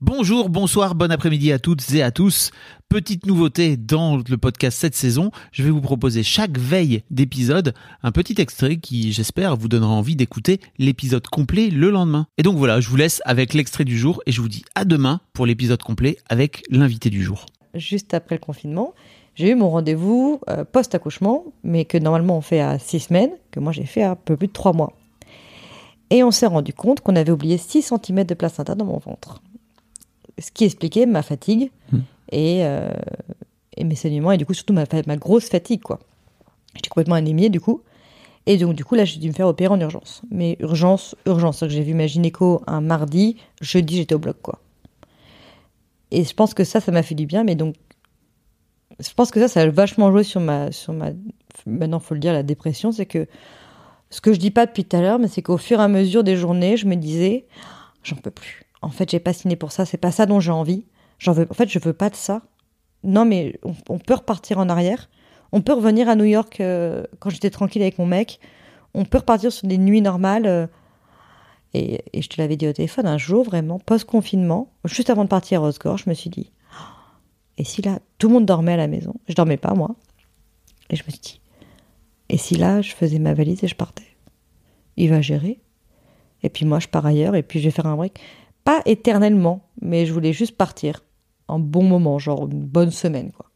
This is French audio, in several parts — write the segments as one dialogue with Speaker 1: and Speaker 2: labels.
Speaker 1: Bonjour, bonsoir, bon après-midi à toutes et à tous. Petite nouveauté dans le podcast cette saison, je vais vous proposer chaque veille d'épisode un petit extrait qui, j'espère, vous donnera envie d'écouter l'épisode complet le lendemain. Et donc voilà, je vous laisse avec l'extrait du jour et je vous dis à demain pour l'épisode complet avec l'invité du jour.
Speaker 2: juste après le confinement, j'ai eu mon rendez-vous euh, post-accouchement, mais que normalement on fait à six semaines, que moi j'ai fait à peu plus de trois mois. Et on s'est rendu compte qu'on avait oublié 6 cm de placenta dans mon ventre. Ce qui expliquait ma fatigue et, euh, et mes saignements, et du coup surtout ma, grosse fatigue, quoi. J'étais complètement anémiée du coup. Et donc du coup là j'ai dû me faire opérer en urgence. Mais urgence, urgence. J'ai vu ma gynéco un mardi, jeudi j'étais au bloc, quoi. Et je pense que ça, ça m'a fait du bien, mais donc je pense que ça, ça a vachement joué sur ma, sur ma, maintenant faut le dire, la dépression, c'est que ce que je dis pas depuis tout à l'heure, mais c'est qu'au fur et à mesure des journées, je me disais, j'en peux plus. En fait, j'ai pas signé pour ça, c'est pas ça dont j'ai envie. J'en veux, en fait, je veux pas de ça. Non, mais on, peut repartir en arrière. On peut revenir à New York euh, quand j'étais tranquille avec mon mec. On peut repartir sur des nuits normales. euh, et, je te l'avais dit au téléphone, un jour, vraiment, post-confinement, juste avant de partir à Osgore, je me suis dit, et si là, tout le monde dormait à la maison, je dormais pas moi, et je me suis dit, et si là, je faisais ma valise et je partais? Il va gérer, et puis moi, je pars ailleurs, et puis je vais faire un break. Pas éternellement, mais je voulais juste partir, un bon moment, genre une bonne semaine, quoi.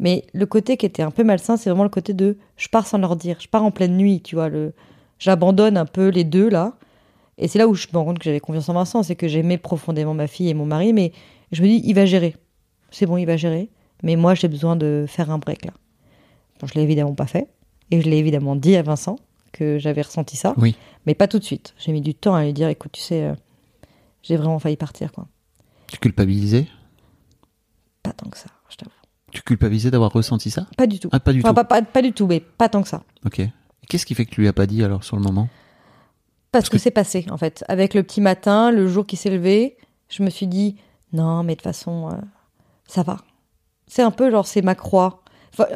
Speaker 2: Mais le côté qui était un peu malsain, c'est vraiment le côté de je pars sans leur dire, je pars en pleine nuit, tu vois, le j'abandonne un peu les deux là. Et c'est là où je me rends compte que j'avais confiance en Vincent, c'est que j'aimais profondément ma fille et mon mari, mais je me dis, il va gérer. C'est bon, il va gérer. Mais moi, j'ai besoin de faire un break là. Bon, je l'ai évidemment pas fait. Et je l'ai évidemment dit à Vincent que j'avais ressenti ça.
Speaker 1: Oui.
Speaker 2: Mais pas tout de suite. J'ai mis du temps à lui dire, écoute, tu sais, euh, j'ai vraiment failli partir, quoi.
Speaker 1: Tu culpabilisais?
Speaker 2: Pas tant que ça, je t'avoue.
Speaker 1: Tu culpabilisais d'avoir ressenti ça?
Speaker 2: Pas du tout.
Speaker 1: Ah, pas du
Speaker 2: Enfin,
Speaker 1: tout.
Speaker 2: pas, pas- pas du tout, mais pas tant que ça.
Speaker 1: Ok. Qu'est-ce qui fait que tu lui as pas dit alors sur le moment?
Speaker 2: Parce, que,
Speaker 1: que-
Speaker 2: c'est passé, en fait. Avec le petit matin, le jour qui s'est levé, je me suis dit, non, mais de toute façon, euh, ça va. C'est un peu genre, c'est ma croix. Enfin,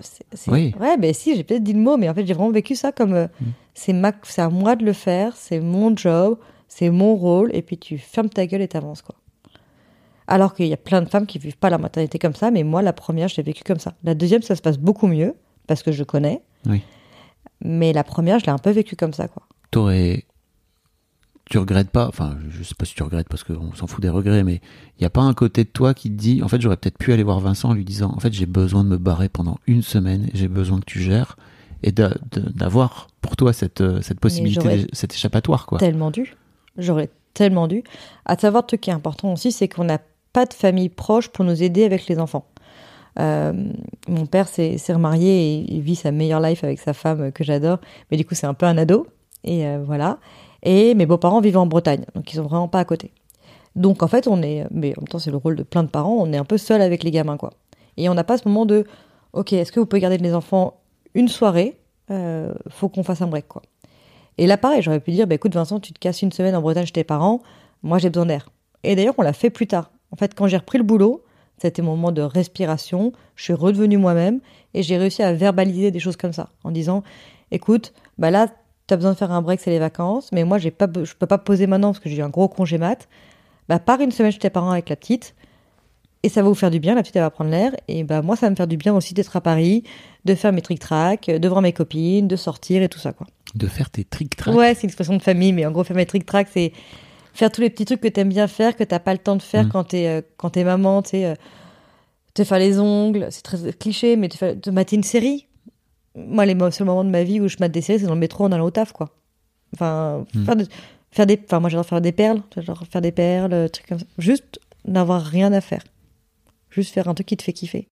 Speaker 2: c'est- c'est-
Speaker 1: Oui.
Speaker 2: Ouais, mais si, j'ai peut-être dit le mot, mais en fait, j'ai vraiment vécu ça comme, euh, c'est ma, c'est à moi de le faire, c'est mon job, c'est mon rôle, et puis tu fermes ta gueule et t'avances, quoi. Alors qu'il y a plein de femmes qui vivent pas la maternité comme ça, mais moi, la première, je l'ai vécu comme ça. La deuxième, ça se passe beaucoup mieux, parce que je connais.
Speaker 1: Oui.
Speaker 2: Mais la première, je l'ai un peu vécu comme ça, quoi.
Speaker 1: T'aurais. Tu regrettes pas, enfin, je sais pas si tu regrettes parce qu'on s'en fout des regrets, mais il n'y a pas un côté de toi qui te dit, en fait, j'aurais peut-être pu aller voir Vincent en lui disant, en fait, j'ai besoin de me barrer pendant une semaine, j'ai besoin que tu gères, et d'avoir pour toi cette, euh, cette possibilité, cet échappatoire, quoi.
Speaker 2: tellement dû. J'aurais tellement dû. À savoir, truc qui est important aussi, c'est qu'on n'a pas de famille proche pour nous aider avec les enfants. Euh, mon père s'est remarié et il vit sa meilleure life avec sa femme que j'adore, mais du coup c'est un peu un ado et euh, voilà. Et mes beaux-parents vivent en Bretagne, donc ils sont vraiment pas à côté. Donc en fait on est, mais en même temps c'est le rôle de plein de parents, on est un peu seul avec les gamins quoi. Et on n'a pas ce moment de, ok, est-ce que vous pouvez garder les enfants une soirée? Euh, Faut qu'on fasse un break quoi. Et là, pareil, j'aurais pu dire, bah, écoute, Vincent, tu te casses une semaine en Bretagne chez tes parents, moi j'ai besoin d'air. Et d'ailleurs, on l'a fait plus tard. En fait, quand j'ai repris le boulot, c'était mon moment de respiration, je suis redevenue moi-même et j'ai réussi à verbaliser des choses comme ça, en disant, écoute, bah là, tu as besoin de faire un break, c'est les vacances, mais moi, pas, je peux pas poser maintenant parce que j'ai eu un gros congé mat. Bah, pars une semaine chez tes parents avec la petite, et ça va vous faire du bien, la petite elle va prendre l'air, et bah moi ça va me faire du bien aussi d'être à Paris, de faire mes trick-track, de voir mes copines, de sortir et tout ça quoi.
Speaker 1: De faire tes trick-track.
Speaker 2: Ouais, c'est une expression de famille, mais en gros, faire mes trick-track, c'est faire tous les petits trucs que t'aimes bien faire, que t'as pas le temps de faire
Speaker 1: Mm.
Speaker 2: quand t'es euh, quand t'es maman, tu sais, euh, te faire les ongles, c'est très cliché, mais te, faire, te mater une série. Moi, les seuls moments de ma vie où je mate des séries, c'est dans le métro en allant au taf, quoi. Enfin,
Speaker 1: Mm.
Speaker 2: faire, de- faire des, enfin, moi, j'adore faire des perles, genre faire des perles, trucs comme ça. Juste n'avoir rien à faire. Juste faire un truc qui te fait kiffer.